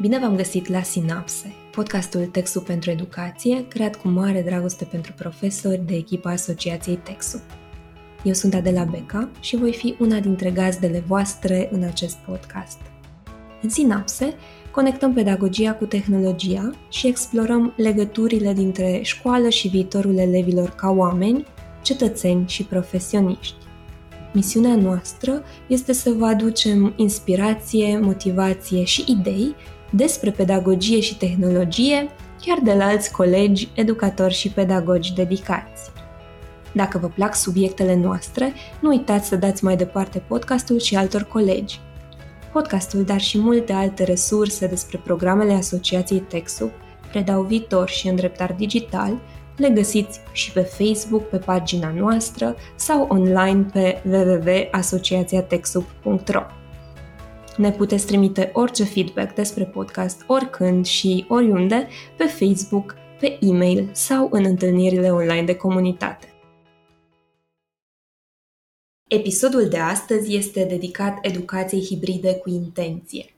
Bine v-am găsit la Sinapse, podcastul Texu pentru Educație, creat cu mare dragoste pentru profesori de echipa Asociației Texu. Eu sunt Adela Beca și voi fi una dintre gazdele voastre în acest podcast. În Sinapse, conectăm pedagogia cu tehnologia și explorăm legăturile dintre școală și viitorul elevilor ca oameni, cetățeni și profesioniști. Misiunea noastră este să vă aducem inspirație, motivație și idei despre pedagogie și tehnologie, chiar de la alți colegi, educatori și pedagogi dedicați. Dacă vă plac subiectele noastre, nu uitați să dați mai departe podcastul și altor colegi. Podcastul, dar și multe alte resurse despre programele Asociației TechSoup predau viitor și îndreptar digital, le găsiți și pe Facebook, pe pagina noastră sau online pe www.asociațiatexup.ro. Ne puteți trimite orice feedback despre podcast oricând și oriunde pe Facebook, pe e-mail sau în întâlnirile online de comunitate. Episodul de astăzi este dedicat educației hibride cu intenție.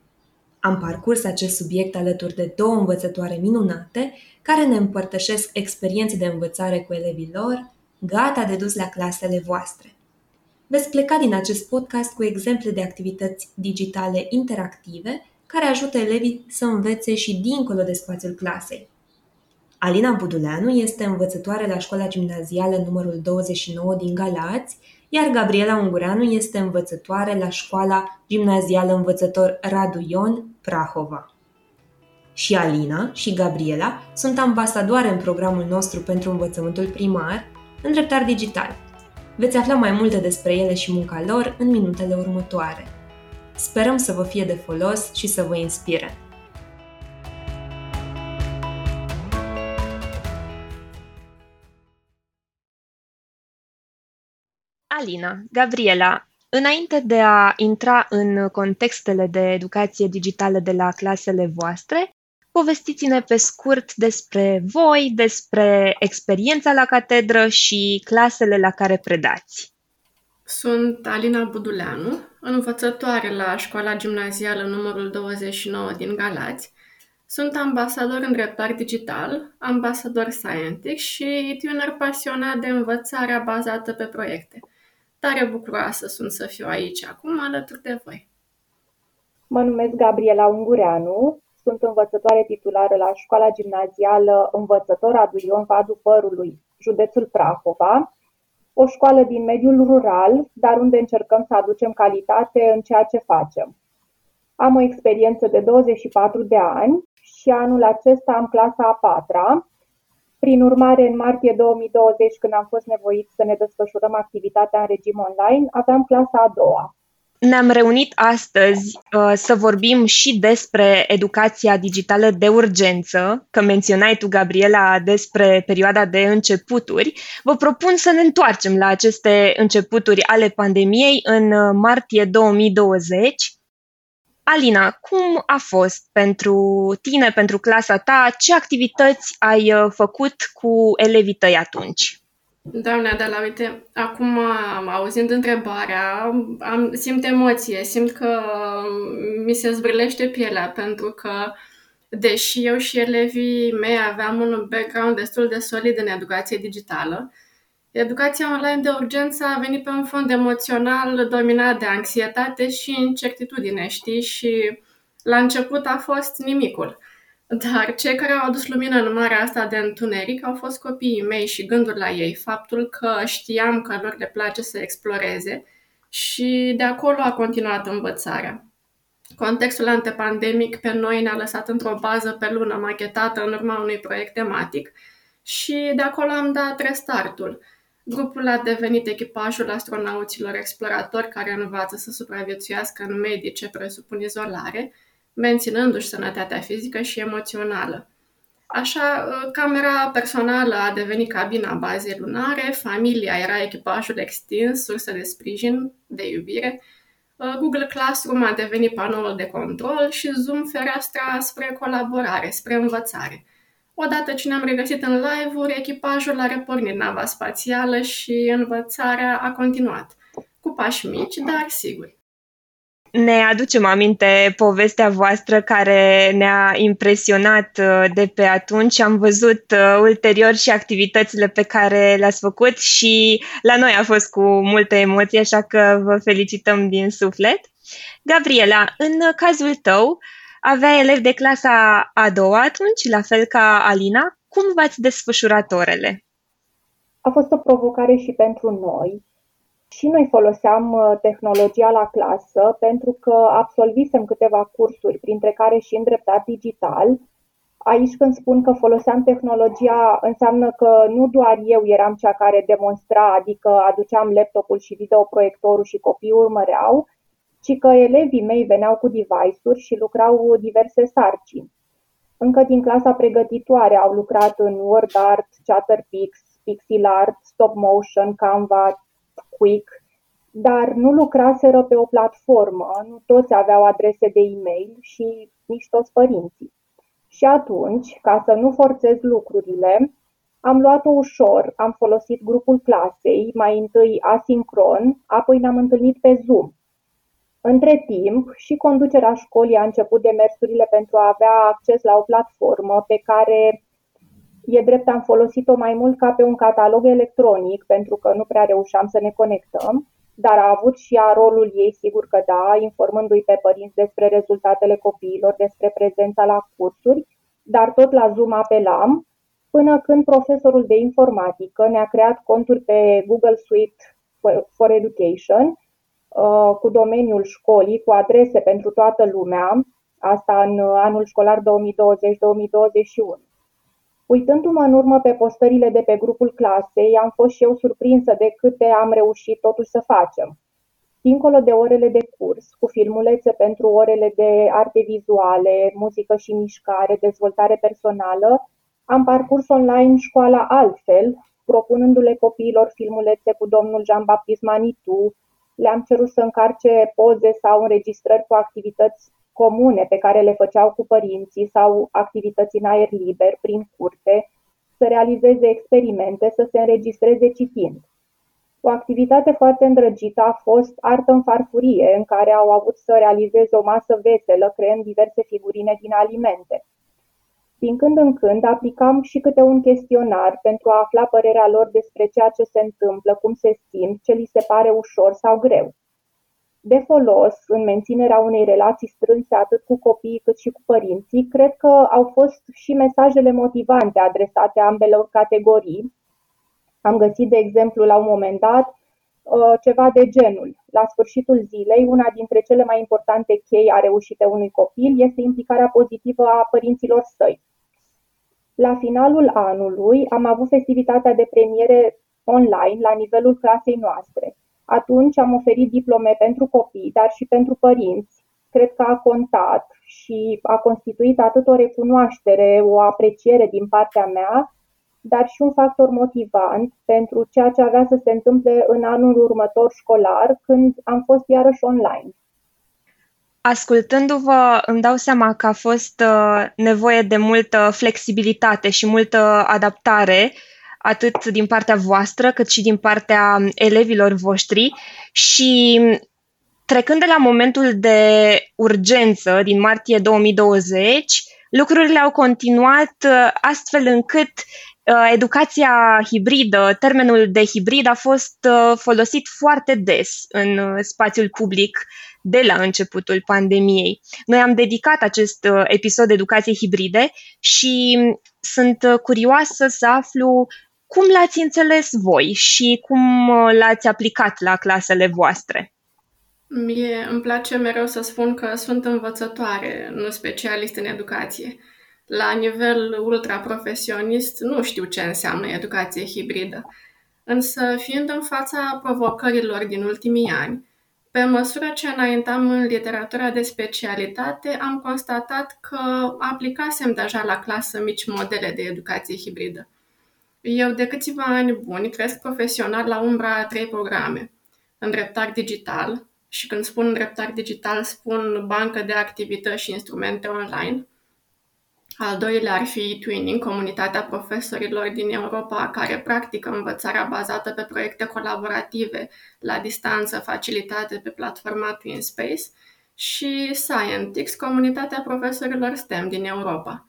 Am parcurs acest subiect alături de două învățătoare minunate care ne împărtășesc experiențe de învățare cu elevii lor, gata de dus la clasele voastre. Veți pleca din acest podcast cu exemple de activități digitale interactive care ajută elevii să învețe și dincolo de spațiul clasei. Alina Buduleanu este învățătoare la școala gimnazială numărul 29 din Galați, iar Gabriela Ungureanu este învățătoare la școala gimnazială învățător Radu Ion, Prahova. Și Alina și Gabriela sunt ambasadoare în programul nostru pentru învățământul primar, îndreptar digital. Veți afla mai multe despre ele și munca lor în minutele următoare. Sperăm să vă fie de folos și să vă inspire. Alina, Gabriela, înainte de a intra în contextele de educație digitală de la clasele voastre, povestiți-ne pe scurt despre voi, despre experiența la catedră și clasele la care predați. Sunt Alina Buduleanu, învățătoare la școala gimnazială numărul 29 din Galați. Sunt ambasador în dreptar digital, ambasador scientific și tânăr pasionat de învățarea bazată pe proiecte – Tare bucuroasă sunt să fiu aici acum alături de voi. Mă numesc Gabriela Ungureanu, sunt învățătoare titulară la școala gimnazială Învățător Aduion Vadu Părului, județul Prahova, o școală din mediul rural, dar unde încercăm să aducem calitate în ceea ce facem. Am o experiență de 24 de ani și anul acesta am clasa a patra, prin urmare, în martie 2020, când am fost nevoiți să ne desfășurăm activitatea în regim online, aveam clasa a doua. Ne-am reunit astăzi uh, să vorbim și despre educația digitală de urgență, că menționai tu, Gabriela, despre perioada de începuturi. Vă propun să ne întoarcem la aceste începuturi ale pandemiei în uh, martie 2020 Alina, cum a fost pentru tine, pentru clasa ta? Ce activități ai uh, făcut cu elevii tăi atunci? Doamne, dar la uite, acum auzind întrebarea, am, simt emoție, simt că mi se zbrâlește pielea, pentru că deși eu și elevii mei aveam un background destul de solid în educație digitală, Educația online de urgență a venit pe un fond emoțional dominat de anxietate și incertitudine, știi? Și la început a fost nimicul. Dar cei care au adus lumină în marea asta de întuneric au fost copiii mei și gândul la ei, faptul că știam că lor le place să exploreze și de acolo a continuat învățarea. Contextul antepandemic pe noi ne-a lăsat într-o bază pe lună machetată în urma unui proiect tematic și de acolo am dat restartul – Grupul a devenit echipajul astronauților exploratori care învață să supraviețuiască în medii ce presupun izolare, menținându-și sănătatea fizică și emoțională. Așa, camera personală a devenit cabina bazei lunare, familia era echipajul extins, sursă de sprijin, de iubire, Google Classroom a devenit panoul de control și Zoom fereastra spre colaborare, spre învățare – Odată ce ne-am regăsit în live-uri, echipajul a repornit nava spațială și învățarea a continuat. Cu pași mici, dar siguri. Ne aducem aminte povestea voastră care ne-a impresionat uh, de pe atunci. Am văzut uh, ulterior și activitățile pe care le-ați făcut și la noi a fost cu multă emoție, așa că vă felicităm din suflet. Gabriela, în cazul tău, avea elevi de clasa a doua atunci, la fel ca Alina. Cum v-ați desfășurat orele? A fost o provocare și pentru noi, și noi foloseam uh, tehnologia la clasă pentru că absolvisem câteva cursuri, printre care și îndreptat digital. Aici când spun că foloseam tehnologia, înseamnă că nu doar eu eram cea care demonstra, adică aduceam laptopul și videoproiectorul și copiii urmăreau, ci că elevii mei veneau cu device-uri și lucrau diverse sarcini. Încă din clasa pregătitoare au lucrat în WordArt, Chatterpix, Pixel Art, Stop Motion, Canva, Quick, dar nu lucraseră pe o platformă, nu toți aveau adrese de e-mail și nici toți părinții. Și atunci, ca să nu forțez lucrurile, am luat-o ușor, am folosit grupul clasei, mai întâi asincron, apoi ne-am întâlnit pe Zoom. Între timp, și conducerea școlii a început demersurile pentru a avea acces la o platformă pe care E drept, am folosit-o mai mult ca pe un catalog electronic, pentru că nu prea reușeam să ne conectăm, dar a avut și a rolul ei, sigur că da, informându-i pe părinți despre rezultatele copiilor, despre prezența la cursuri, dar tot la Zoom apelam, până când profesorul de informatică ne-a creat conturi pe Google Suite for Education, uh, cu domeniul școlii, cu adrese pentru toată lumea, asta în anul școlar 2020-2021. Uitându-mă în urmă pe postările de pe grupul clasei, am fost și eu surprinsă de câte am reușit totuși să facem. Dincolo de orele de curs, cu filmulețe pentru orele de arte vizuale, muzică și mișcare, dezvoltare personală, am parcurs online școala altfel, propunându-le copiilor filmulețe cu domnul Jean-Baptiste Manitou, le-am cerut să încarce poze sau înregistrări cu activități comune pe care le făceau cu părinții sau activități în aer liber, prin curte, să realizeze experimente, să se înregistreze citind. O activitate foarte îndrăgită a fost artă în farfurie, în care au avut să realizeze o masă veselă, creând diverse figurine din alimente. Din când în când aplicam și câte un chestionar pentru a afla părerea lor despre ceea ce se întâmplă, cum se simt, ce li se pare ușor sau greu de folos în menținerea unei relații strânse atât cu copiii cât și cu părinții, cred că au fost și mesajele motivante adresate ambelor categorii. Am găsit, de exemplu, la un moment dat, uh, ceva de genul. La sfârșitul zilei, una dintre cele mai importante chei a reușite unui copil este implicarea pozitivă a părinților săi. La finalul anului am avut festivitatea de premiere online la nivelul clasei noastre. Atunci am oferit diplome pentru copii, dar și pentru părinți. Cred că a contat și a constituit atât o recunoaștere, o apreciere din partea mea, dar și un factor motivant pentru ceea ce avea să se întâmple în anul următor școlar, când am fost iarăși online. Ascultându-vă, îmi dau seama că a fost uh, nevoie de multă flexibilitate și multă adaptare atât din partea voastră cât și din partea elevilor voștri și trecând de la momentul de urgență din martie 2020, lucrurile au continuat uh, astfel încât uh, educația hibridă, termenul de hibrid a fost uh, folosit foarte des în spațiul public de la începutul pandemiei. Noi am dedicat acest episod educației hibride și sunt curioasă să aflu cum l-ați înțeles voi și cum uh, l-ați aplicat la clasele voastre? Mie îmi place mereu să spun că sunt învățătoare, nu specialist în educație. La nivel ultraprofesionist nu știu ce înseamnă educație hibridă. Însă, fiind în fața provocărilor din ultimii ani, pe măsură ce înaintam în literatura de specialitate, am constatat că aplicasem deja la clasă mici modele de educație hibridă. Eu de câțiva ani buni cresc profesional la umbra a trei programe. Îndreptar digital, și când spun îndreptar digital, spun bancă de activități și instrumente online. Al doilea ar fi Twinning, comunitatea profesorilor din Europa care practică învățarea bazată pe proiecte colaborative la distanță facilitate pe platforma TwinSpace. și Scientix, comunitatea profesorilor STEM din Europa.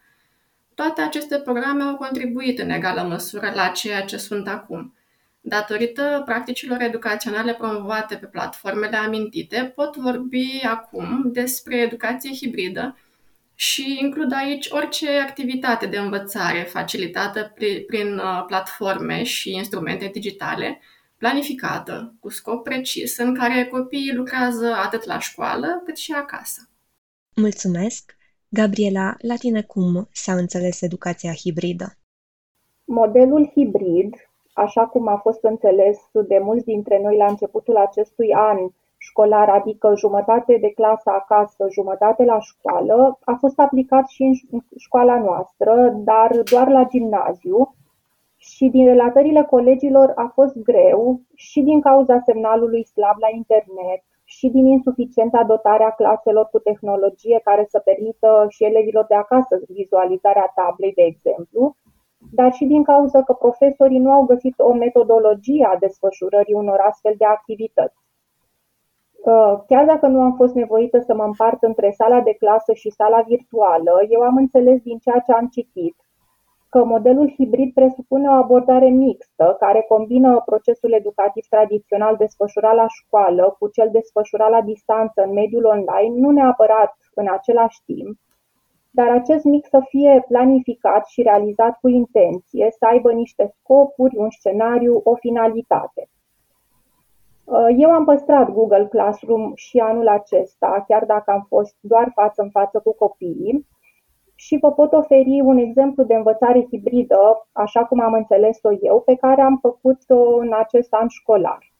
Toate aceste programe au contribuit în egală măsură la ceea ce sunt acum. Datorită practicilor educaționale promovate pe platformele amintite, pot vorbi acum despre educație hibridă și includ aici orice activitate de învățare facilitată prin uh, platforme și instrumente digitale, planificată, cu scop precis, în care copiii lucrează atât la școală cât și acasă. Mulțumesc! Gabriela, la tine cum s-a înțeles educația hibridă? Modelul hibrid, așa cum a fost înțeles de mulți dintre noi la începutul acestui an școlar, adică jumătate de clasă acasă, jumătate la școală, a fost aplicat și în școala noastră, dar doar la gimnaziu, și din relatările colegilor a fost greu și din cauza semnalului slab la internet și din insuficienta dotare a claselor cu tehnologie care să permită și elevilor de acasă vizualizarea tablei, de exemplu, dar și din cauza că profesorii nu au găsit o metodologie a desfășurării unor astfel de activități. Uh, chiar dacă nu am fost nevoită să mă împart între sala de clasă și sala virtuală, eu am înțeles din ceea ce am citit că modelul hibrid presupune o abordare mixtă, care combină procesul educativ tradițional desfășurat la școală cu cel desfășurat la distanță în mediul online, nu neapărat în același timp, dar acest mix să fie planificat și realizat cu intenție, să aibă niște scopuri, un scenariu, o finalitate. Eu am păstrat Google Classroom și anul acesta, chiar dacă am fost doar față în față cu copiii, și vă pot oferi un exemplu de învățare hibridă, așa cum am înțeles-o eu, pe care am făcut-o în acest an școlar.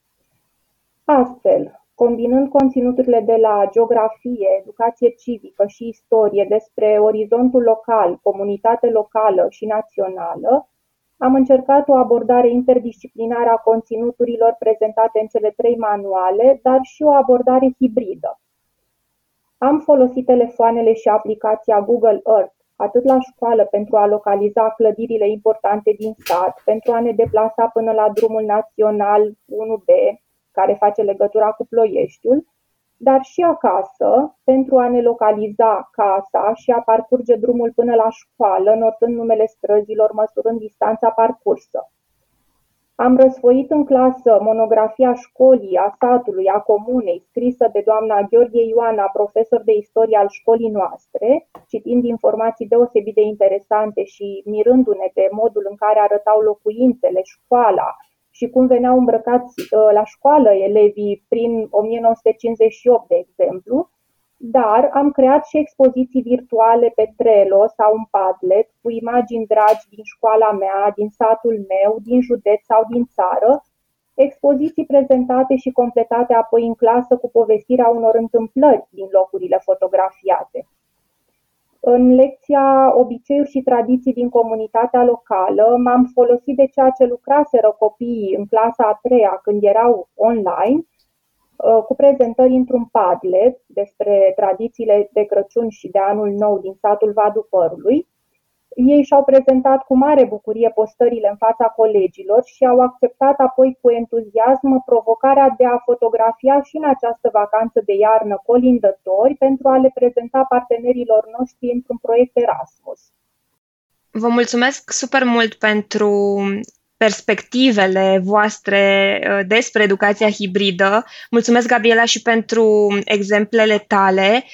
Astfel, combinând conținuturile de la geografie, educație civică și istorie despre orizontul local, comunitate locală și națională, am încercat o abordare interdisciplinară a conținuturilor prezentate în cele trei manuale, dar și o abordare hibridă. Am folosit telefoanele și aplicația Google Earth atât la școală pentru a localiza clădirile importante din sat, pentru a ne deplasa până la drumul național 1B, care face legătura cu Ploieștiul, dar și acasă pentru a ne localiza casa și a parcurge drumul până la școală, notând numele străzilor, măsurând distanța parcursă. Am răsfoit în clasă monografia școlii, a satului, a comunei, scrisă de doamna Gheorghe Ioana, profesor de istorie al școlii noastre, citind informații deosebit de interesante și mirându-ne de modul în care arătau locuințele, școala și cum veneau îmbrăcați uh, la școală elevii prin 1958, de exemplu, dar am creat și expoziții virtuale pe Trello sau un Padlet cu imagini dragi din școala mea, din satul meu, din județ sau din țară, expoziții prezentate și completate apoi în clasă cu povestirea unor întâmplări din locurile fotografiate. În lecția Obiceiuri și tradiții din comunitatea locală m-am folosit de ceea ce lucraseră copiii în clasa a treia când erau online Uh, cu prezentări într-un Padlet despre tradițiile de Crăciun și de Anul Nou din satul Vadu Părului. Ei și-au prezentat cu mare bucurie postările în fața colegilor și au acceptat apoi cu entuziasm provocarea de a fotografia și în această vacanță de iarnă colindători pentru a le prezenta partenerilor noștri într-un proiect Erasmus. Vă mulțumesc super mult pentru perspectivele voastre uh, despre educația hibridă. Mulțumesc, Gabriela, și pentru exemplele tale.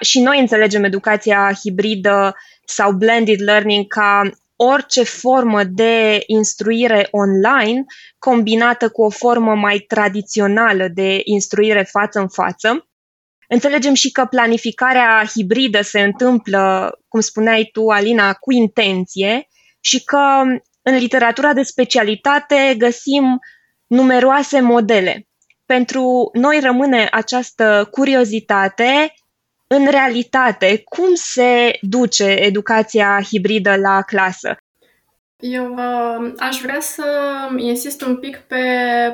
Și noi înțelegem educația hibridă sau blended learning ca orice formă de instruire online combinată cu o formă mai tradițională de instruire față în față. Înțelegem și că planificarea hibridă se întâmplă, cum spuneai tu, Alina, cu intenție și că în literatura de specialitate găsim numeroase modele. Pentru noi rămâne această curiozitate în realitate, cum se duce educația hibridă la clasă? Eu uh, aș vrea să insist un pic pe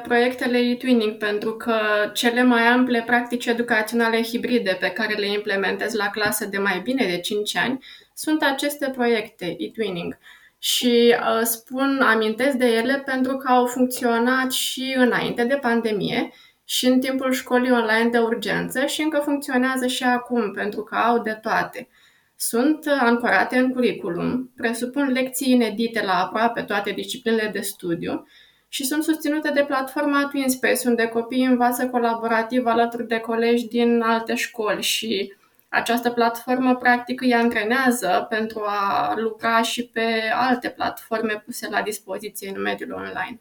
proiectele e-twinning, pentru că cele mai ample practici educaționale hibride pe care le implementez la clasă de mai bine de 5 ani sunt aceste proiecte e-twinning. Uh, și uh, spun, amintesc de ele pentru că au funcționat și înainte de pandemie și în timpul școlii online de urgență și încă funcționează și acum, pentru că au de toate. Sunt ancorate în curriculum, presupun lecții inedite la aproape toate disciplinele de studiu și sunt susținute de platforma TwinSpace, unde copiii învață colaborativ alături de colegi din alte școli și această platformă practic îi antrenează pentru a lucra și pe alte platforme puse la dispoziție în mediul online.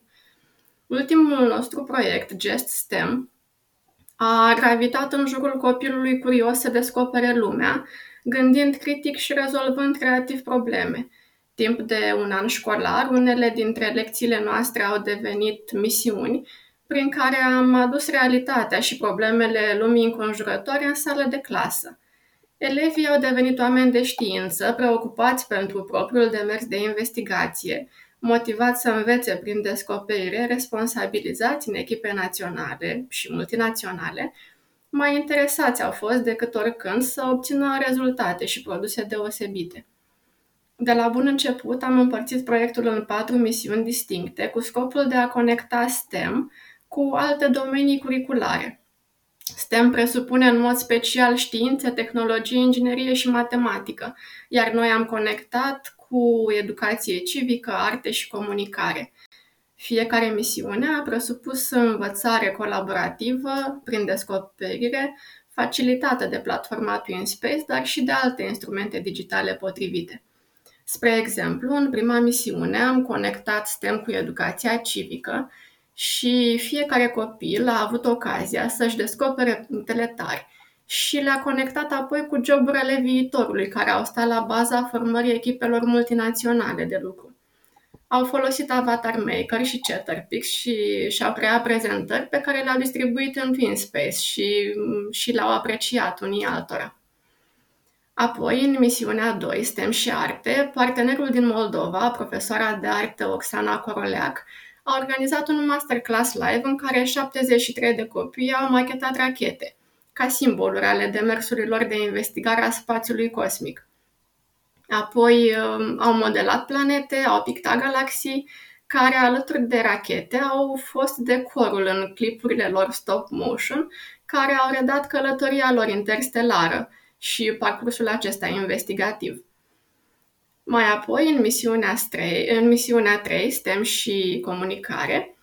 Ultimul nostru proiect, Gest STEM, a gravitat în jurul copilului curios să descopere lumea, gândind critic și rezolvând creativ probleme. Timp de un an școlar, unele dintre lecțiile noastre au devenit misiuni, prin care am adus realitatea și problemele lumii înconjurătoare în sală de clasă. Elevii au devenit oameni de știință, preocupați pentru propriul demers de investigație, motivați să învețe prin descoperire, responsabilizați în echipe naționale și multinaționale, mai interesați au fost decât oricând să obțină rezultate și produse deosebite. De la bun început am împărțit proiectul în patru misiuni distincte cu scopul de a conecta STEM cu alte domenii curriculare. STEM presupune în mod special științe, tehnologie, inginerie și matematică, iar noi am conectat cu educație civică, arte și comunicare. Fiecare misiune a presupus învățare colaborativă prin descoperire, facilitată de platforma TwinSpace, dar și de alte instrumente digitale potrivite. Spre exemplu, în prima misiune am conectat STEM cu educația civică și fiecare copil a avut ocazia să-și descopere punctele tari și le-a conectat apoi cu joburile viitorului care au stat la baza formării echipelor multinaționale de lucru. Au folosit Avatar Maker și Chatterpix și și-au creat prezentări pe care le-au distribuit în TwinSpace și, și le-au apreciat unii altora. Apoi, în misiunea 2, STEM și Arte, partenerul din Moldova, profesoara de arte Oxana Coroleac, a organizat un masterclass live în care 73 de copii au machetat rachete – ca simboluri ale demersurilor de investigare a spațiului cosmic. Apoi um, au modelat planete, au pictat galaxii, care alături de rachete au fost decorul în clipurile lor stop motion, care au redat călătoria lor interstelară și parcursul acesta investigativ. Mai apoi, în misiunea 3, în misiunea 3 STEM și comunicare,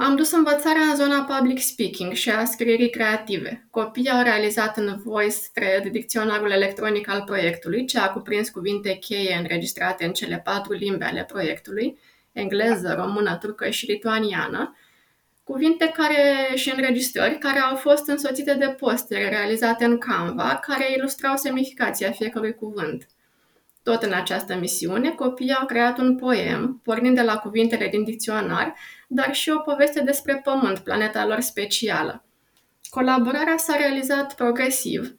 am dus învățarea în zona public speaking și a scrierii creative. Copiii au realizat în VoiceThread dicționarul electronic al proiectului, ce a cuprins cuvinte cheie înregistrate în cele patru limbi ale proiectului, engleză, română, turcă și lituaniană, cuvinte care și înregistrări care au fost însoțite de postere realizate în Canva, care ilustrau semnificația fiecărui cuvânt. Tot în această misiune, copiii au creat un poem, pornind de la cuvintele din dicționar, dar și o poveste despre Pământ, planeta lor specială. Colaborarea s-a realizat progresiv.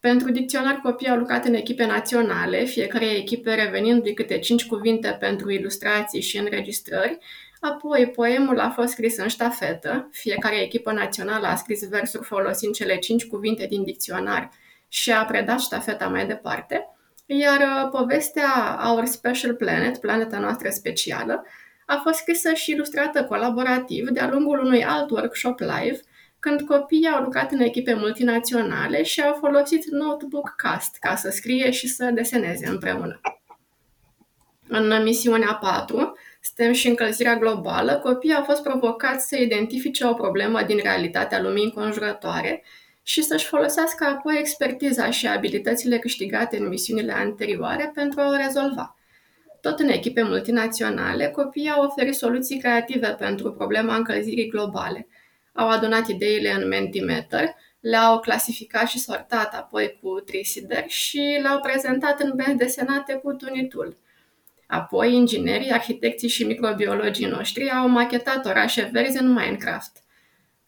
Pentru dicționar, copiii au lucrat în echipe naționale, fiecare echipe revenind de câte cinci cuvinte pentru ilustrații și înregistrări, Apoi, poemul a fost scris în ștafetă, fiecare echipă națională a scris versuri folosind cele cinci cuvinte din dicționar și a predat ștafeta mai departe, iar uh, povestea Our Special Planet, planeta noastră specială, a fost scrisă și ilustrată colaborativ de-a lungul unui alt workshop live, când copiii au lucrat în echipe multinaționale și au folosit Notebook Cast ca să scrie și să deseneze împreună. În misiunea 4, STEM și încălzirea globală, copiii au fost provocați să identifice o problemă din realitatea lumii înconjurătoare și să-și folosească apoi expertiza și abilitățile câștigate în misiunile anterioare pentru a o rezolva. Tot în echipe multinaționale, copiii au oferit soluții creative pentru problema încălzirii globale. Au adunat ideile în Mentimeter, le-au clasificat și sortat apoi cu Trisider și le-au prezentat în benzi desenate cu Tunitul. Apoi, inginerii, arhitecții și microbiologii noștri au machetat orașe verzi în Minecraft –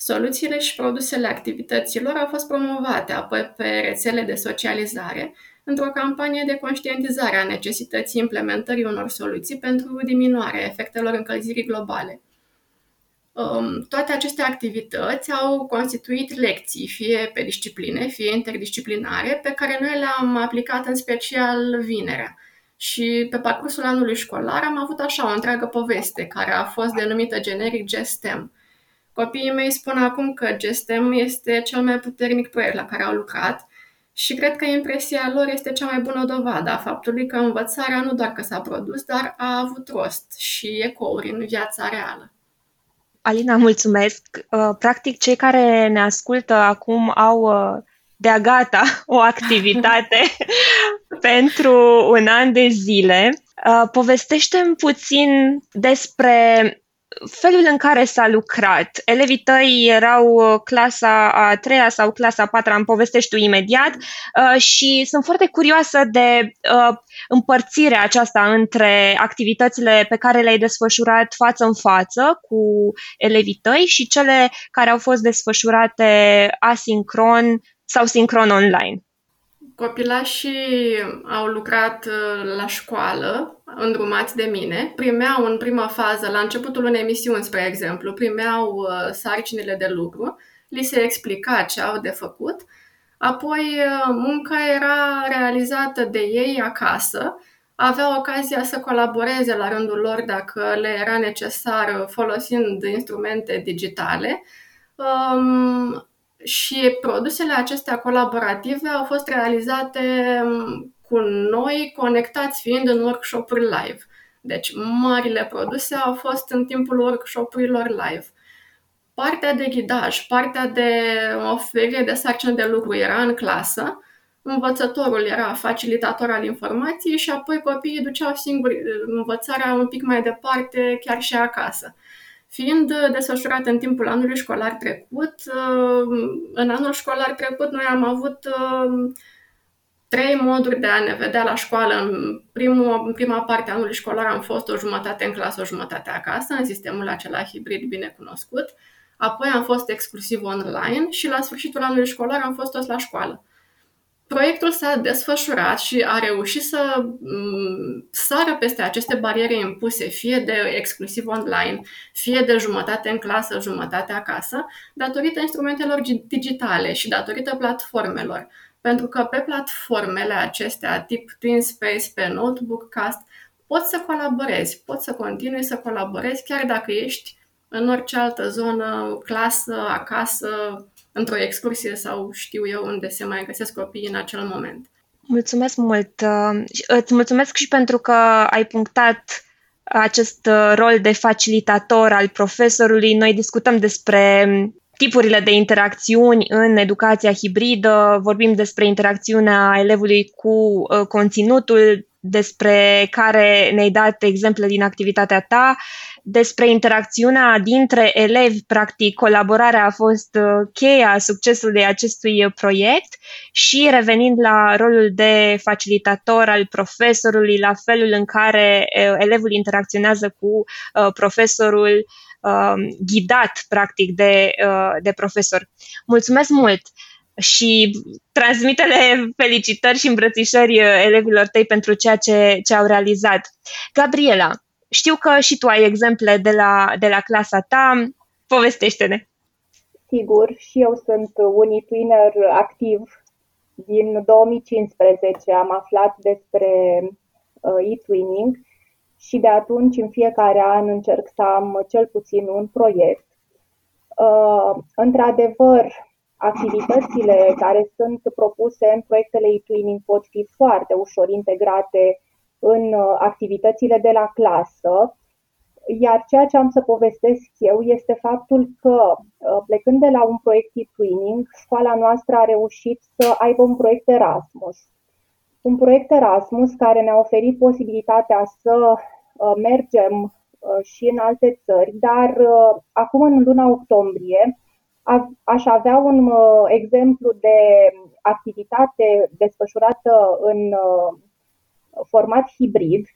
Soluțiile și produsele activităților au fost promovate apoi pe rețele de socializare, într-o campanie de conștientizare a necesității implementării unor soluții pentru diminuarea efectelor încălzirii globale. Um, toate aceste activități au constituit lecții, fie pe discipline, fie interdisciplinare, pe care noi le-am aplicat în special vinerea. Și pe parcursul anului școlar am avut așa o întreagă poveste, care a fost denumită generic GESTEM, Copiii mei spun acum că GESTEM este cel mai puternic proiect la care au lucrat și cred că impresia lor este cea mai bună dovadă a faptului că învățarea nu doar că s-a produs, dar a avut rost și ecouri în viața reală. Alina, mulțumesc. Uh, practic, cei care ne ascultă acum au uh, de-a gata o activitate pentru un an de zile. Uh, povestește-mi puțin despre felul în care s-a lucrat. Elevii tăi erau uh, clasa a treia sau clasa a patra, îmi povestești tu imediat uh, și sunt foarte curioasă de uh, împărțirea aceasta între activitățile pe care le-ai desfășurat față în față cu elevii tăi și cele care au fost desfășurate asincron sau sincron online. Copilașii au lucrat uh, la școală, îndrumați de mine. Primeau în prima fază, la începutul unei emisiuni, spre exemplu, primeau uh, sarcinile de lucru, li se explica ce au de făcut, apoi uh, munca era realizată de ei acasă, aveau ocazia să colaboreze la rândul lor dacă le era necesar folosind instrumente digitale. Um, și produsele acestea colaborative au fost realizate mm, cu noi, conectați fiind în workshop-uri live. Deci, marile produse au fost în timpul workshop-urilor live. Partea de ghidaj, partea de oferire de sarcină de lucru era în clasă, învățătorul era facilitator al informației și apoi copiii duceau singuri învățarea un pic mai departe, chiar și acasă fiind uh, desfășurat în timpul anului școlar trecut. Uh, în anul școlar trecut noi am avut uh, trei moduri de a ne vedea la școală. În, primul, în prima parte a anului școlar am fost o jumătate în clasă, o jumătate acasă, în sistemul acela hibrid bine cunoscut. Apoi am fost exclusiv online și la sfârșitul anului școlar am fost toți la școală proiectul s-a desfășurat și a reușit să mm, sară peste aceste bariere impuse, fie de exclusiv online, fie de jumătate în clasă, jumătate acasă, datorită instrumentelor digitale și datorită platformelor. Pentru că pe platformele acestea, tip TwinSpace, pe Notebook Cast, poți să colaborezi, poți să continui să colaborezi chiar dacă ești în orice altă zonă, clasă, acasă, într-o excursie sau știu eu unde se mai găsesc copiii în acel moment. Mulțumesc mult! Uh, îți mulțumesc și pentru că ai punctat acest uh, rol de facilitator al profesorului. Noi discutăm despre tipurile de interacțiuni în educația hibridă, vorbim despre interacțiunea elevului cu uh, conținutul despre care ne-ai dat exemple din activitatea ta, despre interacțiunea dintre elevi, practic colaborarea a fost uh, cheia succesului acestui proiect și revenind la rolul de facilitator al profesorului, la felul în care uh, elevul interacționează cu uh, profesorul ghidat, practic, de, de profesor. Mulțumesc mult! Și transmite-le felicitări și îmbrățișări elevilor tăi pentru ceea ce, ce au realizat. Gabriela, știu că și tu ai exemple de la, de la clasa ta. Povestește-ne! Sigur, și eu sunt un e-twinner activ. Din 2015 am aflat despre uh, e-twinning și de atunci în fiecare an încerc să am cel puțin un proiect. Uh, într-adevăr, activitățile care sunt propuse în proiectele e-twinning pot fi foarte ușor integrate în uh, activitățile de la clasă, iar ceea ce am să povestesc eu este faptul că, uh, plecând de la un proiect e-twinning, școala noastră a reușit să aibă un proiect Erasmus. Un proiect Erasmus care ne-a oferit posibilitatea să uh, mergem și în alte țări, dar acum în luna octombrie aș avea un exemplu de activitate desfășurată în format hibrid,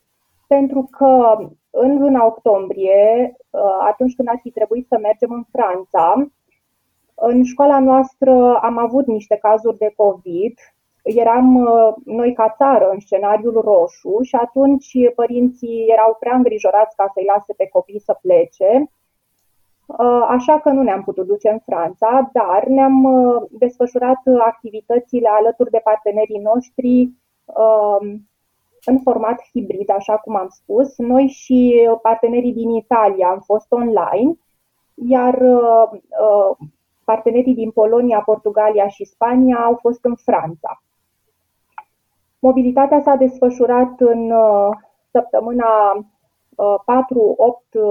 pentru că în luna octombrie, uh, atunci când ar fi trebuit să mergem în Franța, în școala noastră am avut niște cazuri de COVID, eram uh, noi ca țară în scenariul roșu și atunci părinții erau prea îngrijorați ca să-i lase pe copii să plece, uh, așa că nu ne-am putut duce în Franța, dar ne-am desfășurat activitățile alături de partenerii noștri în format hibrid, așa cum am spus. Noi și partenerii din Italia am fost online iar partenerii din Polonia, Portugalia și Spania au fost în Franța. Mobilitatea s-a desfășurat în săptămâna 4-8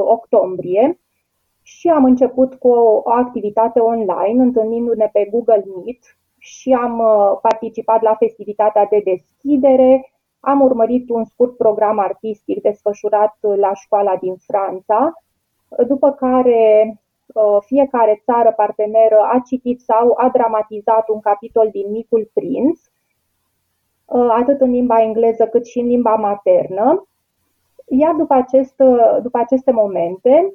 octombrie și am început cu o, o activitate online, întâlnindu-ne pe Google Meet și am uh, participat la festivitatea de deschidere, am urmărit un scurt program artistic desfășurat la școala din Franța, după care uh, fiecare țară parteneră a citit sau a dramatizat un capitol din Micul Prinț, uh, atât în limba engleză cât și în limba maternă. Iar după, acest, după aceste momente,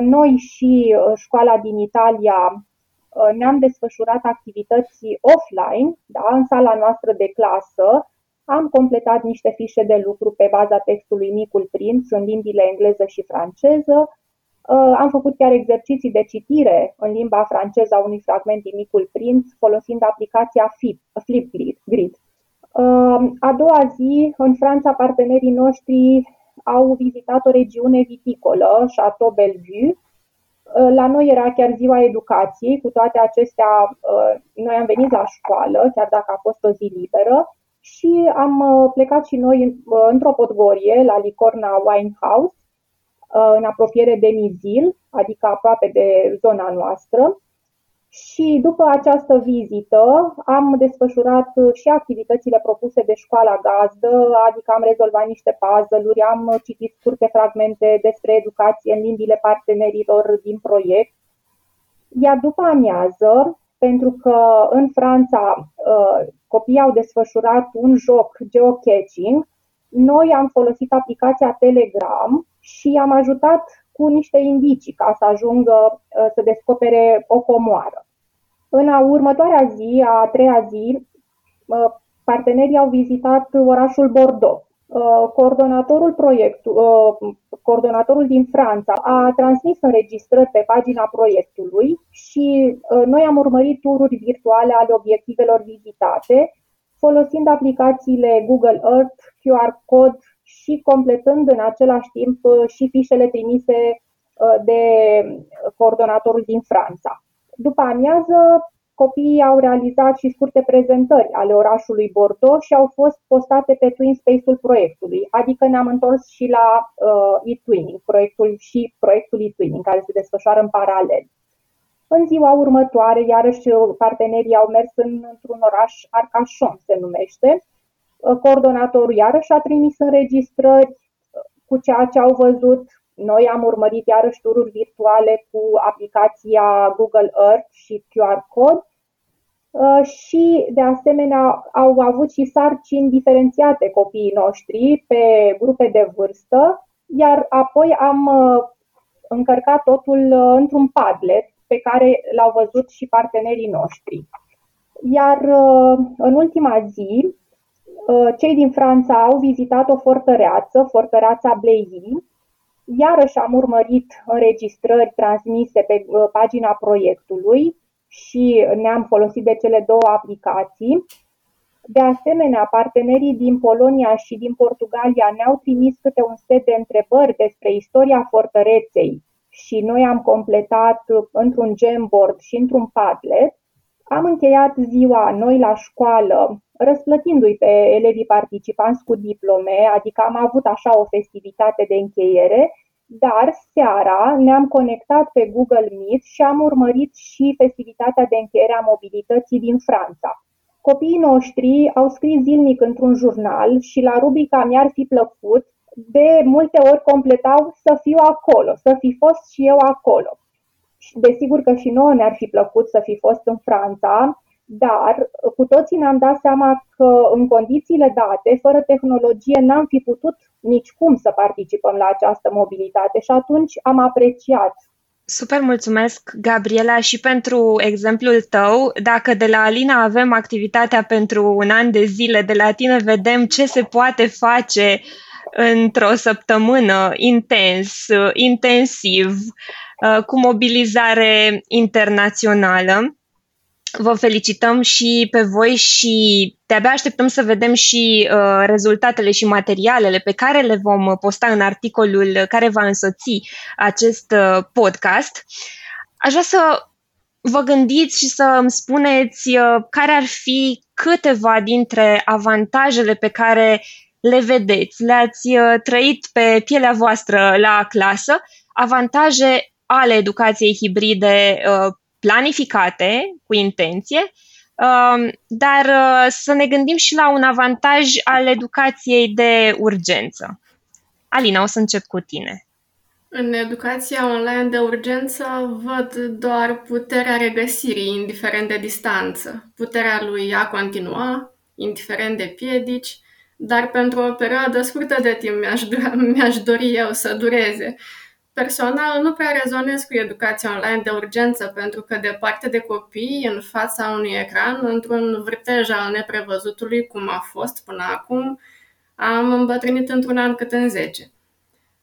noi și uh, școala din Italia uh, ne-am desfășurat activități offline, da, în sala noastră de clasă. Am completat niște fișe de lucru pe baza textului Micul Prinț în limbile engleză și franceză. Uh, am făcut chiar exerciții de citire în limba franceză a unui fragment din Micul Prinț folosind aplicația Flipgrid. A doua zi, în Franța, partenerii noștri au vizitat o regiune viticolă, Chateau Bellevue. Uh, la noi era chiar ziua educației, cu toate acestea uh, noi am venit la școală, chiar dacă a fost o zi liberă, și am uh, plecat și noi într-o podgorie la Licorna Wine House, în apropiere de Nizil, adică aproape de zona noastră. Și după această vizită am desfășurat și activitățile propuse de școala gazdă, adică am rezolvat niște puzzle-uri, am citit scurte fragmente despre educație în limbile partenerilor din proiect. Iar după amiază, pentru că în Franța uh, copiii au desfășurat un joc geocaching, noi am folosit aplicația Telegram și am ajutat cu niște indicii ca să ajungă uh, să descopere o comoară. În a următoarea zi, a treia zi, uh, partenerii au vizitat orașul Bordeaux. Uh, coordonatorul, proiectul, coordonatorul din Franța a transmis înregistrări pe pagina proiectului și noi am urmărit tururi virtuale ale obiectivelor vizitate, folosind aplicațiile Google Earth, QR Code și completând în același timp uh, și fișele trimise uh, de coordonatorul din Franța. După amiază, copiii au realizat și scurte prezentări ale orașului Bordeaux și au fost postate pe Twin Space-ul proiectului, adică ne-am întors și la uh, e-twinning, proiectul și proiectul e-twinning, care se desfășoară în paralel. În ziua următoare, iarăși, partenerii au mers în, într-un oraș, Arcachon se numește, Uh, coordonatorul iarăși a trimis înregistrări uh, cu ceea ce au văzut. Noi am urmărit iarăși tururi virtuale cu aplicația Google Earth și QR Code uh, și, de asemenea, au avut și sarcini diferențiate copiii noștri pe grupe de vârstă, iar apoi am încărcat totul într-un Padlet pe care l-au văzut și partenerii noștri. Iar în ultima zi, Uh, cei din Franța au vizitat o fortăreață, fortăreața Bleilly. Iarăși am urmărit înregistrări transmise pe uh, pagina proiectului și ne-am folosit de cele două aplicații. De asemenea, partenerii din Polonia și din Portugalia ne-au trimis câte un set de întrebări despre istoria fortăreței și noi am completat într-un Jamboard și într-un Padlet. Am încheiat ziua noi la școală răsplătindu-i pe elevii participanți cu diplome, adică am avut așa o festivitate de încheiere, dar seara ne-am conectat pe Google Meet și am urmărit și festivitatea de încheiere a mobilității din Franța. Copiii noștri au scris zilnic într-un jurnal și la rubrica Mi-ar fi plăcut, de multe ori completau să fiu acolo, să fi fost și eu acolo. Desigur că și nouă ne-ar fi plăcut să fi fost în Franța, dar cu toții ne-am dat seama că în condițiile date, fără tehnologie, n-am fi putut nici cum să participăm la această mobilitate și atunci am apreciat Super mulțumesc, Gabriela, și pentru exemplul tău. Dacă de la Alina avem activitatea pentru un an de zile, de la tine vedem ce se poate face într-o săptămână intens, intensiv, cu mobilizare internațională. Vă felicităm și pe voi și de-abia așteptăm să vedem și uh, rezultatele și materialele pe care le vom posta în articolul care va însoți acest uh, podcast. aș vrea să vă gândiți și să îmi spuneți uh, care ar fi câteva dintre avantajele pe care le vedeți, le-ați uh, trăit pe pielea voastră la clasă, avantaje ale educației hibride uh, planificate, cu intenție, um, dar să ne gândim și la un avantaj al educației de urgență. Alina, o să încep cu tine. În educația online de urgență văd doar puterea regăsirii, indiferent de distanță, puterea lui a continua, indiferent de piedici, dar pentru o perioadă scurtă de timp mi-aș, mi-aș dori eu să dureze. Personal, nu prea rezonez cu educația online de urgență, pentru că departe de copii, în fața unui ecran, într-un vârtej al neprevăzutului, cum a fost până acum, am îmbătrânit într-un an cât în zece.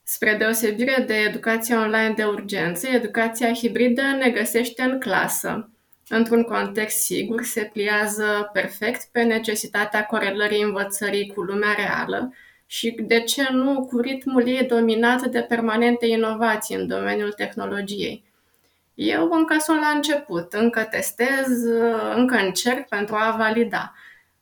Spre deosebire de educația online de urgență, educația hibridă ne găsește în clasă. Într-un context sigur, se pliază perfect pe necesitatea corelării învățării cu lumea reală și, de ce nu, cu ritmul ei dominat de permanente inovații în domeniul tehnologiei. Eu încă sunt la început, încă testez, încă încerc pentru a valida –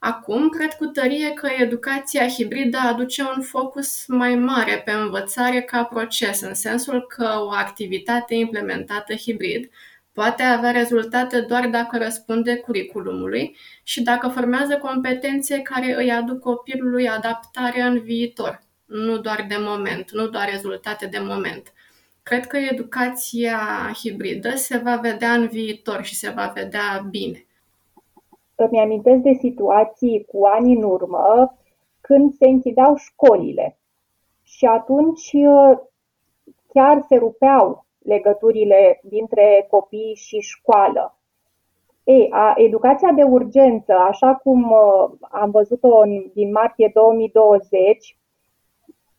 Acum, cred cu tărie că educația hibridă aduce un focus mai mare pe învățare ca proces, în sensul că o activitate implementată hibrid poate avea rezultate doar dacă răspunde curriculumului și dacă formează competențe care îi aduc copilului adaptare în viitor, nu doar de moment, nu doar rezultate de moment. Cred că educația hibridă se va vedea în viitor și se va vedea bine îmi amintesc de situații cu ani în urmă când se închideau școlile și atunci uh, chiar se rupeau legăturile dintre copii și școală. Ei, a, educația de urgență, așa cum uh, am văzut-o în, din martie 2020,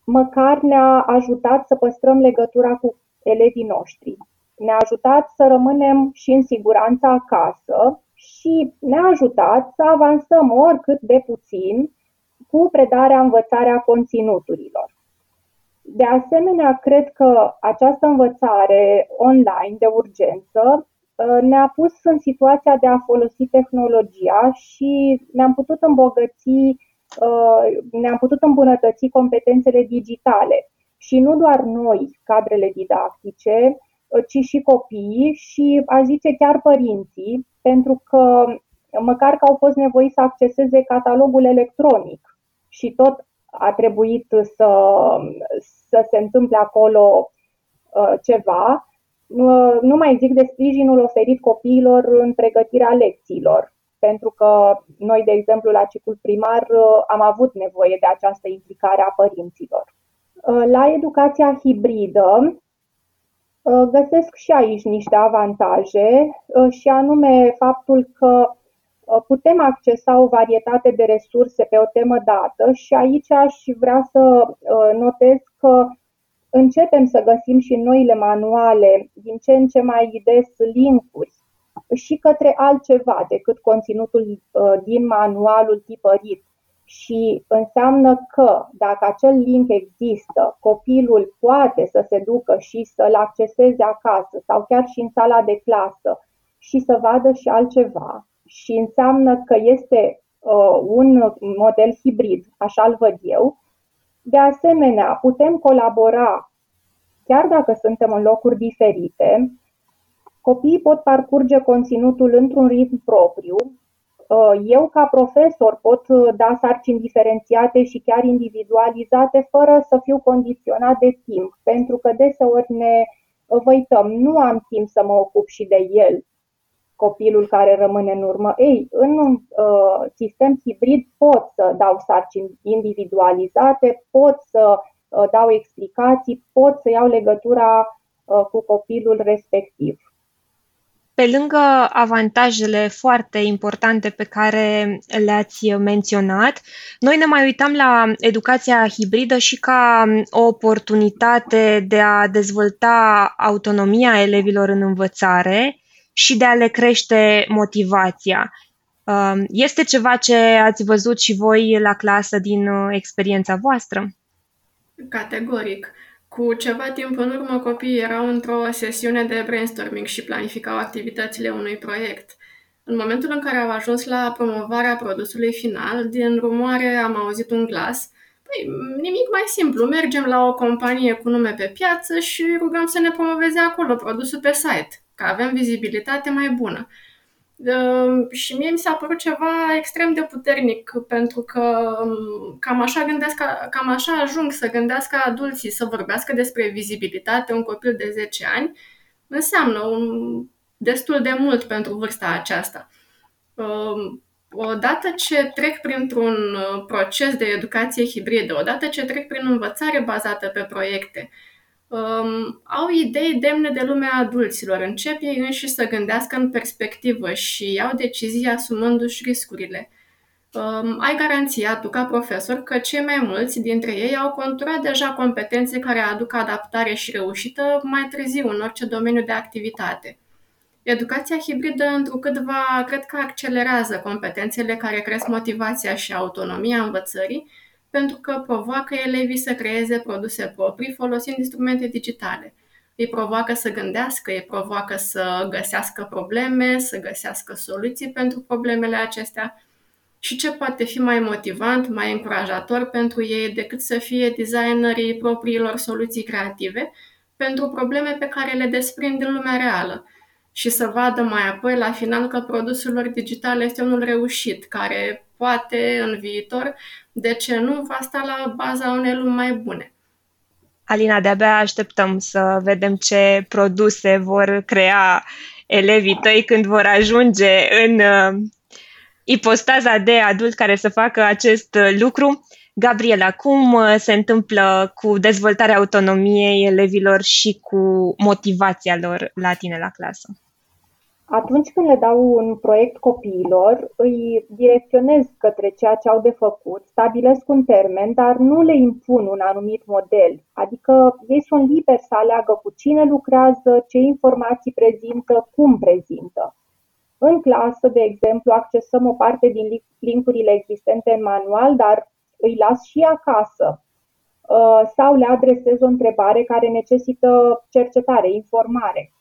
măcar ne-a ajutat să păstrăm legătura cu elevii noștri. Ne-a ajutat să rămânem și în siguranță acasă și ne-a ajutat să avansăm oricât de puțin cu predarea, învățarea conținuturilor. De asemenea, cred că această învățare online de urgență uh, ne-a pus în situația de a folosi tehnologia și ne-am putut îmbogăți, uh, ne-am putut îmbunătăți competențele digitale. Și nu doar noi, cadrele didactice, uh, ci și copiii și, aș zice, chiar părinții, pentru că măcar că au fost nevoiți să acceseze catalogul electronic și tot a trebuit să, să se întâmple acolo uh, ceva. Uh, nu mai zic de sprijinul oferit copiilor în pregătirea lecțiilor, pentru că noi, de exemplu, la ciclul primar uh, am avut nevoie de această implicare a părinților. La educația hibridă, Uh, găsesc și aici niște avantaje uh, și anume faptul că uh, putem accesa o varietate de resurse pe o temă dată și aici aș vrea să notez că începem să găsim și noile manuale din ce în ce mai des linkuri și către altceva decât conținutul din manualul tipărit și înseamnă că dacă acel link există, copilul poate să se ducă și să-l acceseze acasă sau chiar și în sala de clasă și să vadă și altceva. Și înseamnă că este uh, un model hibrid, așa îl văd eu. De asemenea, putem colabora, chiar dacă suntem în locuri diferite, copiii pot parcurge conținutul într-un ritm propriu, Uh, eu, ca profesor, pot uh, da sarcini diferențiate și chiar individualizate fără să fiu condiționat de timp, pentru că deseori ne văităm, nu am timp să mă ocup și de el, copilul care rămâne în urmă. Ei, în un uh, sistem hibrid pot să dau sarcini individualizate, pot să uh, dau explicații, pot să iau legătura uh, cu copilul respectiv. Pe lângă avantajele foarte importante pe care le-ați menționat, noi ne mai uităm la educația hibridă și ca o oportunitate de a dezvolta autonomia elevilor în învățare și de a le crește motivația. Um, este ceva ce ați văzut și voi la clasă din uh, experiența voastră? Categoric Cu ceva timp în urmă, copiii erau într-o sesiune de brainstorming și planificau activitățile unui proiect. În momentul în care au ajuns la promovarea produsului final, din rumoare am auzit un glas. Păi, nimic mai simplu, mergem la o companie cu nume pe piață și rugăm să ne promoveze acolo produsul pe site, că avem vizibilitate mai bună. Ehm, și mie mi s-a părut ceva extrem de puternic, pentru că mm, cam așa, gândesc, cam așa ajung să gândească adulții, să vorbească despre vizibilitate un copil de 10 ani, înseamnă un, destul de mult pentru vârsta aceasta. Ehm, odată ce trec printr-un uh, proces de educație hibridă, odată ce trec prin învățare bazată pe proiecte, um, au idei demne de lumea adulților. Încep ei înși să gândească în perspectivă și iau decizii asumându-și riscurile. Um, ai garanția tu ca profesor că cei mai mulți dintre ei au conturat deja competențe care aduc adaptare și reușită mai târziu în orice domeniu de activitate. Educația hibridă, întrucâtva, cred că accelerează competențele care cresc motivația și autonomia învățării, pentru că provoacă elevii să creeze produse proprii folosind instrumente digitale. Îi provoacă să gândească, îi provoacă să găsească probleme, să găsească soluții pentru problemele acestea. Și ce poate fi mai motivant, mai încurajator pentru ei decât să fie designerii propriilor soluții creative pentru probleme pe care le desprind din lumea reală și să vadă mai apoi la final că produsul lor digital este unul reușit, care poate în viitor, de ce nu, va sta la baza unei lumi mai bune. Alina, de-abia așteptăm să vedem ce produse vor crea elevii tăi când vor ajunge în uh, ipostaza de adult care să facă acest uh, lucru. Gabriela, cum uh, se întâmplă cu dezvoltarea autonomiei elevilor și cu motivația lor la tine la clasă? Atunci când le dau un proiect copiilor, îi direcționez către ceea ce au de făcut, stabilesc un termen, dar nu le impun un anumit model. Adică ei sunt liberi să aleagă cu cine lucrează, ce informații prezintă, cum prezintă. În clasă, de exemplu, accesăm o parte din linkurile existente în manual, dar îi las și acasă. Uh, sau le adresez o întrebare care necesită cercetare, informare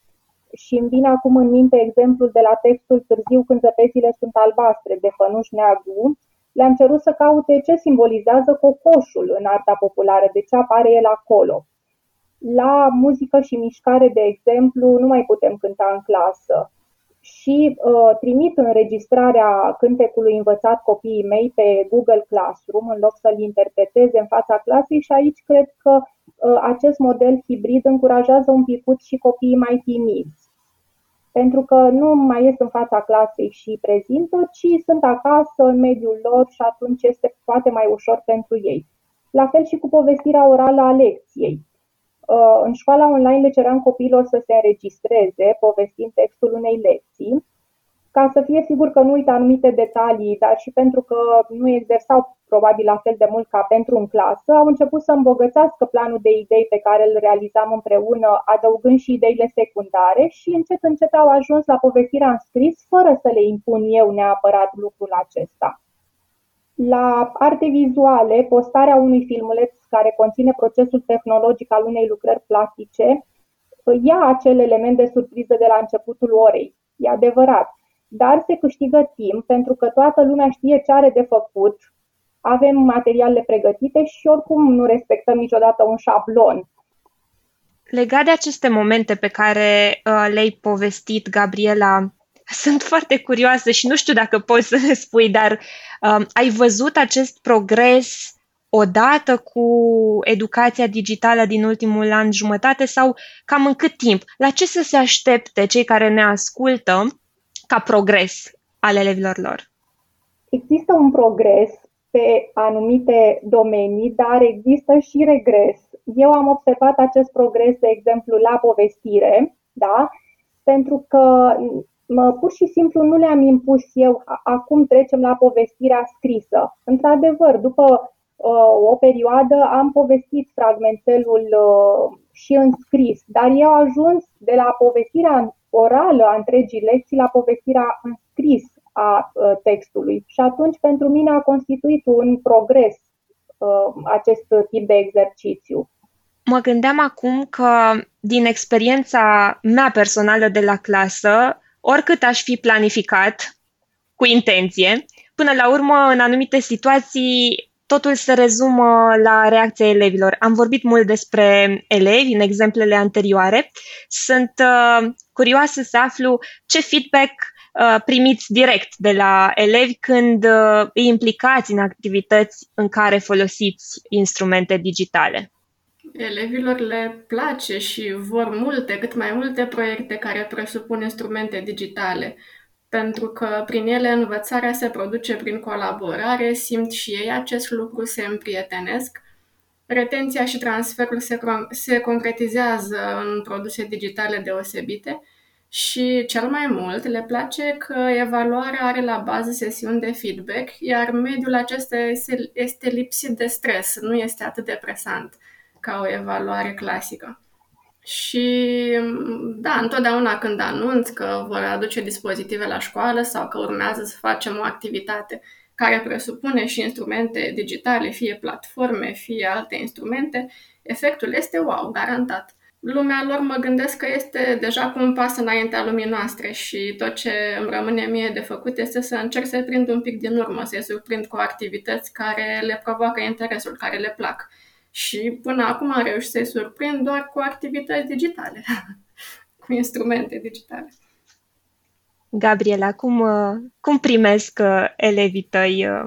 și îmi vine acum în minte exemplul de la textul Târziu când zăpezile sunt albastre de Fănuș Neagu. Le-am cerut să caute ce simbolizează cocoșul în arta populară, de ce apare el acolo. La muzică și mișcare, de exemplu, nu mai putem cânta în clasă și uh, trimit înregistrarea cântecului învățat copiii mei pe Google Classroom în loc să-l interpreteze în fața clasei și aici cred că uh, acest model hibrid încurajează un picut și copiii mai timizi pentru că nu mai ies în fața clasei și prezintă, ci sunt acasă, în mediul lor și atunci este poate mai ușor pentru ei. La fel și cu povestirea orală a lecției. Uh, în școala online le ceream copiilor să se înregistreze povestind textul unei lecții ca să fie sigur că nu uită anumite detalii, dar și pentru că nu exersau probabil la fel de mult ca pentru în clasă, au început să îmbogățească planul de idei pe care îl realizam împreună, adăugând și ideile secundare și încet încet au ajuns la povestirea în scris, fără să le impun eu neapărat lucrul acesta. La arte vizuale, postarea unui filmuleț care conține procesul tehnologic al unei lucrări plastice ia acel element de surpriză de la începutul orei. E adevărat dar se câștigă timp pentru că toată lumea știe ce are de făcut, avem materialele pregătite și oricum nu respectăm niciodată un șablon. Legat de aceste momente pe care uh, le-ai povestit, Gabriela, sunt foarte curioasă și nu știu dacă poți să le spui, dar uh, ai văzut acest progres odată cu educația digitală din ultimul an jumătate sau cam în cât timp? La ce să se aștepte cei care ne ascultă ca progres al elevilor lor? Există un progres pe anumite domenii, dar există și regres. Eu am observat acest progres, de exemplu, la povestire, da? pentru că mă, pur și simplu nu le-am impus eu, acum trecem la povestirea scrisă. Într-adevăr, după uh, o perioadă am povestit fragmentelul uh, și în scris, dar eu am ajuns de la povestirea orală a întregii lecții la povestirea în scris a ă, textului. Și atunci pentru mine a constituit un progres ă, acest tip de exercițiu. Mă gândeam acum că, din experiența mea personală de la clasă, oricât aș fi planificat cu intenție, până la urmă, în anumite situații, totul se rezumă la reacția elevilor. Am vorbit mult despre elevi în exemplele anterioare. Sunt uh, curioasă să aflu ce feedback uh, primiți direct de la elevi când uh, îi implicați în activități în care folosiți instrumente digitale. Elevilor le place și vor multe, cât mai multe proiecte care presupun instrumente digitale pentru că prin ele învățarea se produce prin colaborare, simt și ei acest lucru, se împrietenesc. Retenția și transferul se, se concretizează în produse digitale deosebite și cel mai mult le place că evaluarea are la bază sesiuni de feedback, iar mediul acesta este, este lipsit de stres, nu este atât de presant ca o evaluare clasică. Și da, întotdeauna când anunț că vor aduce dispozitive la școală sau că urmează să facem o activitate care presupune și instrumente digitale, fie platforme, fie alte instrumente, efectul este wow, garantat. Lumea lor mă gândesc că este deja cu un pas înaintea lumii noastre și tot ce îmi rămâne mie de făcut este să încerc să prind un pic din urmă, să-i surprind cu activități care le provoacă interesul, care le plac. Și până acum am reușit să-i surprind doar cu activități digitale, cu instrumente digitale. Gabriela, cum, uh, cum primesc uh, elevii tăi uh,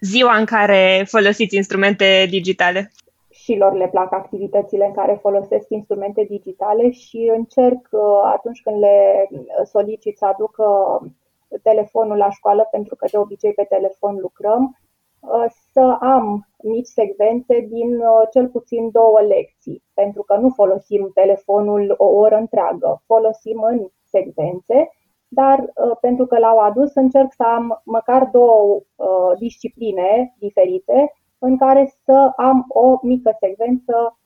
ziua în care folosiți instrumente digitale? Și lor le plac activitățile în care folosesc instrumente digitale și încerc atunci când le solicit să aducă telefonul la școală, pentru că de obicei pe telefon lucrăm, să am mici secvențe din uh, cel puțin două lecții, pentru că nu folosim telefonul o oră întreagă, folosim în secvențe, dar uh, pentru că l-au adus încerc să am măcar două uh, discipline diferite în care să am o mică secvență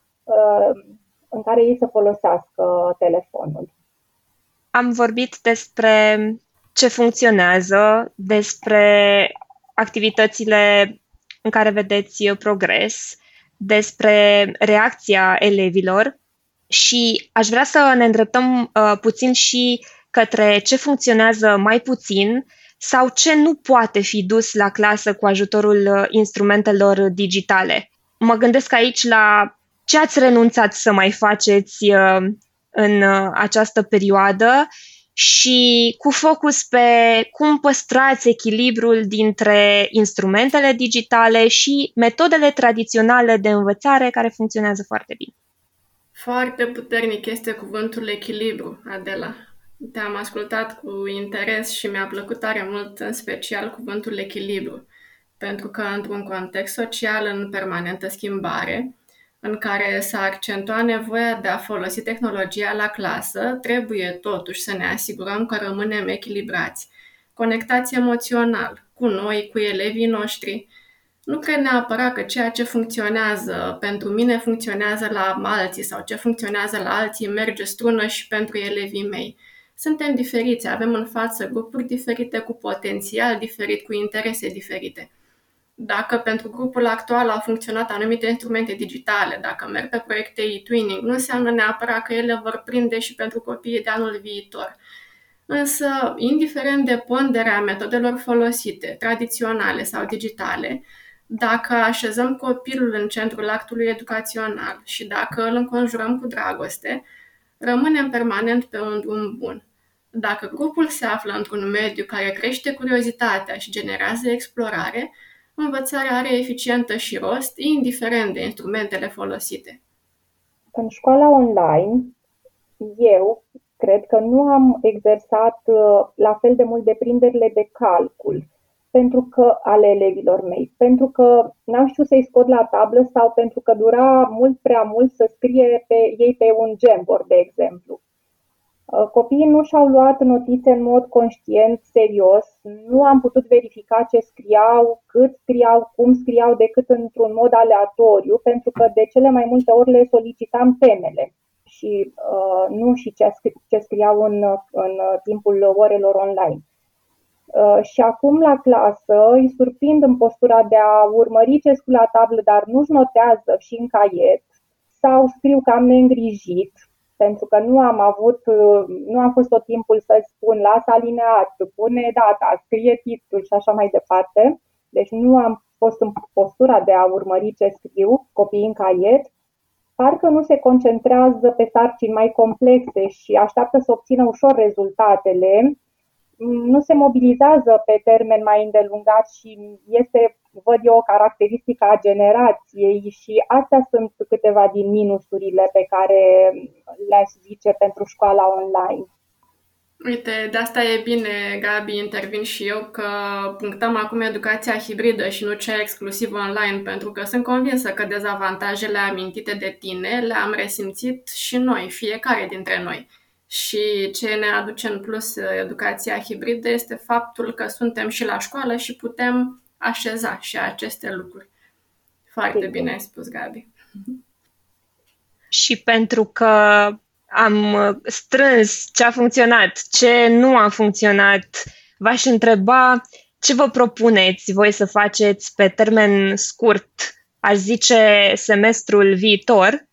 în care ei să folosească telefonul. Am vorbit despre ce funcționează, despre activitățile în care vedeți uh, progres, despre reacția elevilor și aș vrea să ne îndreptăm uh, puțin și către ce funcționează mai puțin sau ce nu poate fi dus la clasă cu ajutorul uh, instrumentelor digitale. Mă gândesc aici la ce ați renunțat să mai faceți uh, în uh, această perioadă și cu focus pe cum păstrați echilibrul dintre instrumentele digitale și metodele tradiționale de învățare care funcționează foarte bine. Foarte puternic este cuvântul echilibru, Adela. Te-am ascultat cu interes și mi-a plăcut tare mult, în special, cuvântul echilibru. Pentru că, într-un context social în permanentă schimbare, în care s-a accentuat nevoia de a folosi tehnologia la clasă, trebuie totuși să ne asigurăm că rămânem echilibrați, conectați emoțional cu noi, cu elevii noștri. Nu cred neapărat că ceea ce funcționează pentru mine funcționează la alții sau ce funcționează la alții merge strună și pentru elevii mei. Suntem diferiți, avem în față grupuri diferite cu potențial diferit, cu interese diferite dacă pentru grupul actual au funcționat anumite instrumente digitale, dacă merg pe proiecte e-twinning, nu înseamnă neapărat că ele vor prinde și pentru copiii de anul viitor. Însă, indiferent de ponderea metodelor folosite, tradiționale sau digitale, dacă așezăm copilul în centrul actului educațional și dacă îl înconjurăm cu dragoste, rămânem permanent pe un drum bun. Dacă grupul se află într-un mediu care crește curiozitatea și generează explorare, învățarea are eficientă și rost, indiferent de instrumentele folosite. În școala online, eu cred că nu am exersat uh, la fel de mult deprinderile de calcul pentru că ale elevilor mei, pentru că n-am știut să-i scot la tablă sau pentru că dura mult prea mult să scrie pe ei pe un Jamboard, de exemplu. Uh, copiii nu și-au luat notițe în mod conștient, serios, nu am putut verifica ce scriau, cât scriau, cum scriau, decât într-un mod aleatoriu, pentru că de cele mai multe ori le solicitam temele și uh, nu și ce, scri- ce scriau în, în timpul orelor online. Uh, și acum la clasă îi surprind în postura de a urmări ce scriu la tablă, dar nu-și notează și în caiet, sau scriu cam neîngrijit, pentru că nu am avut, nu am fost tot timpul să spun lasă alineat, pune data, scrie titlul și așa mai departe. Deci nu am fost în postura de a urmări ce scriu copiii în caiet, parcă nu se concentrează pe sarcini mai complexe și așteaptă să obțină ușor rezultatele, nu se mobilizează pe termen mai îndelungat și este, văd eu, o caracteristică a generației și astea sunt câteva din minusurile pe care le-aș zice pentru școala online. Uite, de asta e bine, Gabi, intervin și eu, că punctăm acum educația hibridă și nu cea exclusiv online, pentru că sunt convinsă că dezavantajele amintite de tine le-am resimțit și noi, fiecare dintre noi. Și ce ne aduce în plus educația hibridă este faptul că suntem și la școală și putem așeza și aceste lucruri. Foarte bine ai spus, Gabi. Și pentru că am uh, strâns ce a funcționat, ce nu a funcționat. V-aș întreba ce vă propuneți voi să faceți pe termen scurt, aș zice semestrul viitor,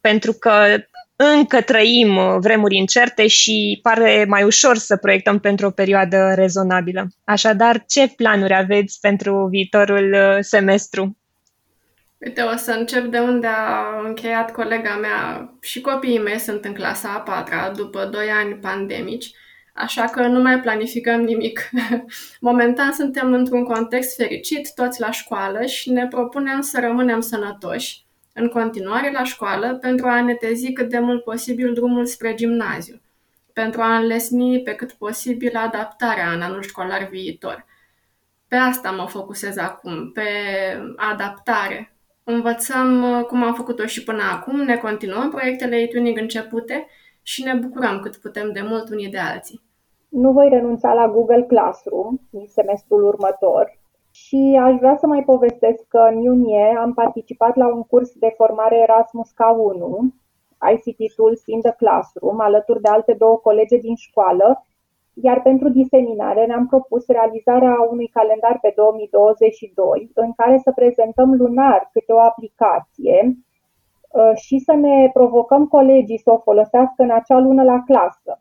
pentru că încă trăim uh, vremuri incerte și pare mai ușor să proiectăm pentru o perioadă rezonabilă. Așadar, ce planuri aveți pentru viitorul uh, semestru? Uite, o să încep de unde a încheiat colega mea. Și copiii mei sunt în clasa a patra, după doi ani pandemici, așa că nu mai planificăm nimic. Momentan suntem într-un context fericit, toți la școală și ne propunem să rămânem sănătoși în continuare la școală pentru a netezi cât de mult posibil drumul spre gimnaziu, pentru a înlesni pe cât posibil adaptarea în anul școlar viitor. Pe asta mă focusez acum, pe adaptare, Învățăm uh, cum am făcut-o și până acum, ne continuăm proiectele e-tuning începute și ne bucurăm cât putem de mult unii de alții. Nu voi renunța la Google Classroom în semestrul următor și aș vrea să mai povestesc că în iunie am participat la un curs de formare Erasmus K1, ICT Tools in the Classroom, alături de alte două colege din școală, iar pentru diseminare ne-am propus realizarea unui calendar pe 2022 în care să prezentăm lunar câte o aplicație uh, și să ne provocăm colegii să o folosească în acea lună la clasă.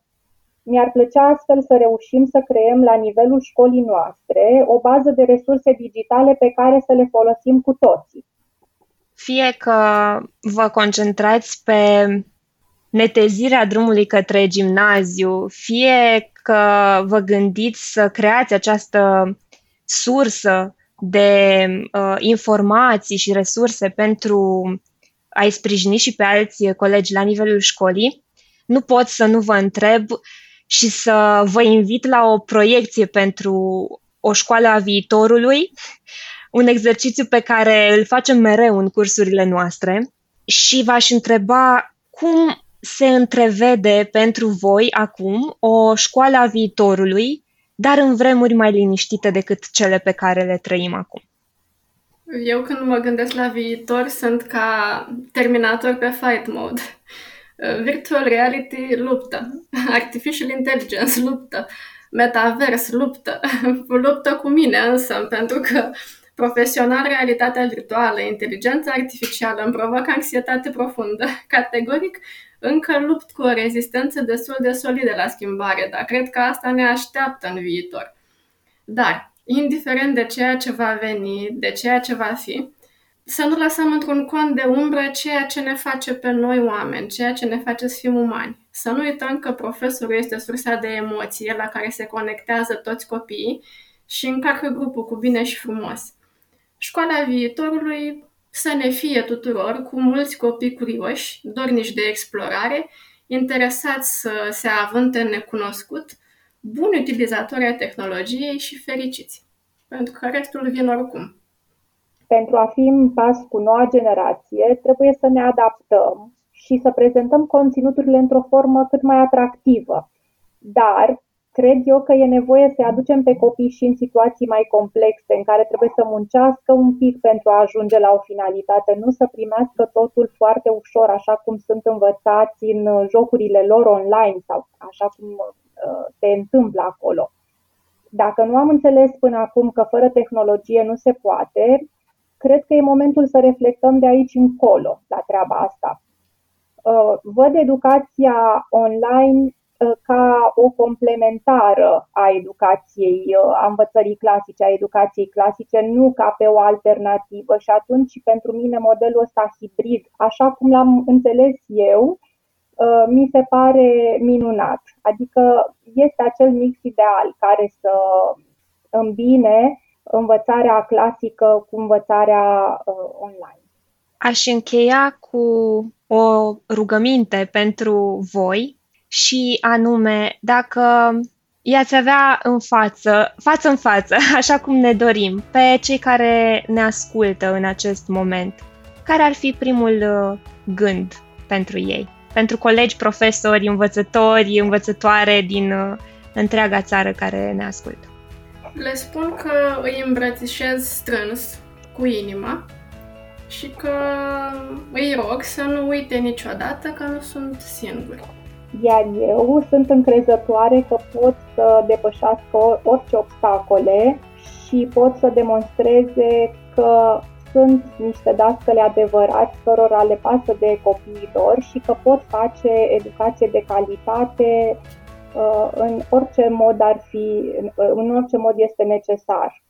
Mi-ar plăcea astfel să reușim să creăm la nivelul școlii noastre o bază de resurse digitale pe care să le folosim cu toții. Fie că vă concentrați pe netezirea drumului către gimnaziu, fie că vă gândiți să creați această sursă de uh, informații și resurse pentru a-i sprijini și pe alți colegi la nivelul școlii, nu pot să nu vă întreb și să vă invit la o proiecție pentru o școală a viitorului, un exercițiu pe care îl facem mereu în cursurile noastre și v-aș întreba cum se întrevede pentru voi acum o școală a viitorului, dar în vremuri mai liniștite decât cele pe care le trăim acum? Eu când mă gândesc la viitor sunt ca Terminator pe fight mode. Virtual reality luptă, artificial intelligence luptă, metavers luptă, luptă cu mine însă, pentru că profesional realitatea virtuală, inteligența artificială îmi provoacă anxietate profundă. Categoric încă lupt cu o rezistență destul de solidă la schimbare, dar cred că asta ne așteaptă în viitor. Dar, indiferent de ceea ce va veni, de ceea ce va fi, să nu lăsăm într-un cont de umbră ceea ce ne face pe noi oameni, ceea ce ne face să fim umani. Să nu uităm că profesorul este sursa de emoție la care se conectează toți copiii și încarcă grupul cu bine și frumos. Școala viitorului să ne fie tuturor cu mulți copii curioși, dornici de explorare, interesați să se avânte în necunoscut, buni utilizatori ai tehnologiei și fericiți. Pentru că restul vin oricum. Pentru a fi în pas cu noua generație, trebuie să ne adaptăm și să prezentăm conținuturile într-o formă cât mai atractivă. Dar Cred eu că e nevoie să aducem pe copii și în situații mai complexe, în care trebuie să muncească un pic pentru a ajunge la o finalitate, nu să primească totul foarte ușor, așa cum sunt învățați în jocurile lor online sau așa cum uh, se întâmplă acolo. Dacă nu am înțeles până acum că fără tehnologie nu se poate, cred că e momentul să reflectăm de aici încolo la treaba asta. uh, văd educația online uh, ca o complementară a educației, a învățării clasice, a educației clasice, nu ca pe o alternativă. Și atunci, pentru mine, modelul ăsta hibrid, așa cum l-am înțeles eu, mi se pare minunat. Adică este acel mix ideal care să îmbine învățarea clasică cu învățarea online. Aș încheia cu o rugăminte pentru voi și anume, dacă i-ați avea în față, față în față, așa cum ne dorim, pe cei care ne ascultă în acest moment, care ar fi primul uh, gând pentru ei? Pentru colegi, profesori, învățători, învățătoare din uh, întreaga țară care ne ascultă. Le spun că îi îmbrățișez strâns, cu inima, și că îi rog să nu uite niciodată că nu sunt singuri. Iar eu sunt încrezătoare că pot să depășească orice obstacole și pot să demonstreze că sunt niște dascăle adevărați cărora le pasă de copiii lor și că pot face educație de calitate uh, în orice mod ar fi, în orice mod este necesar.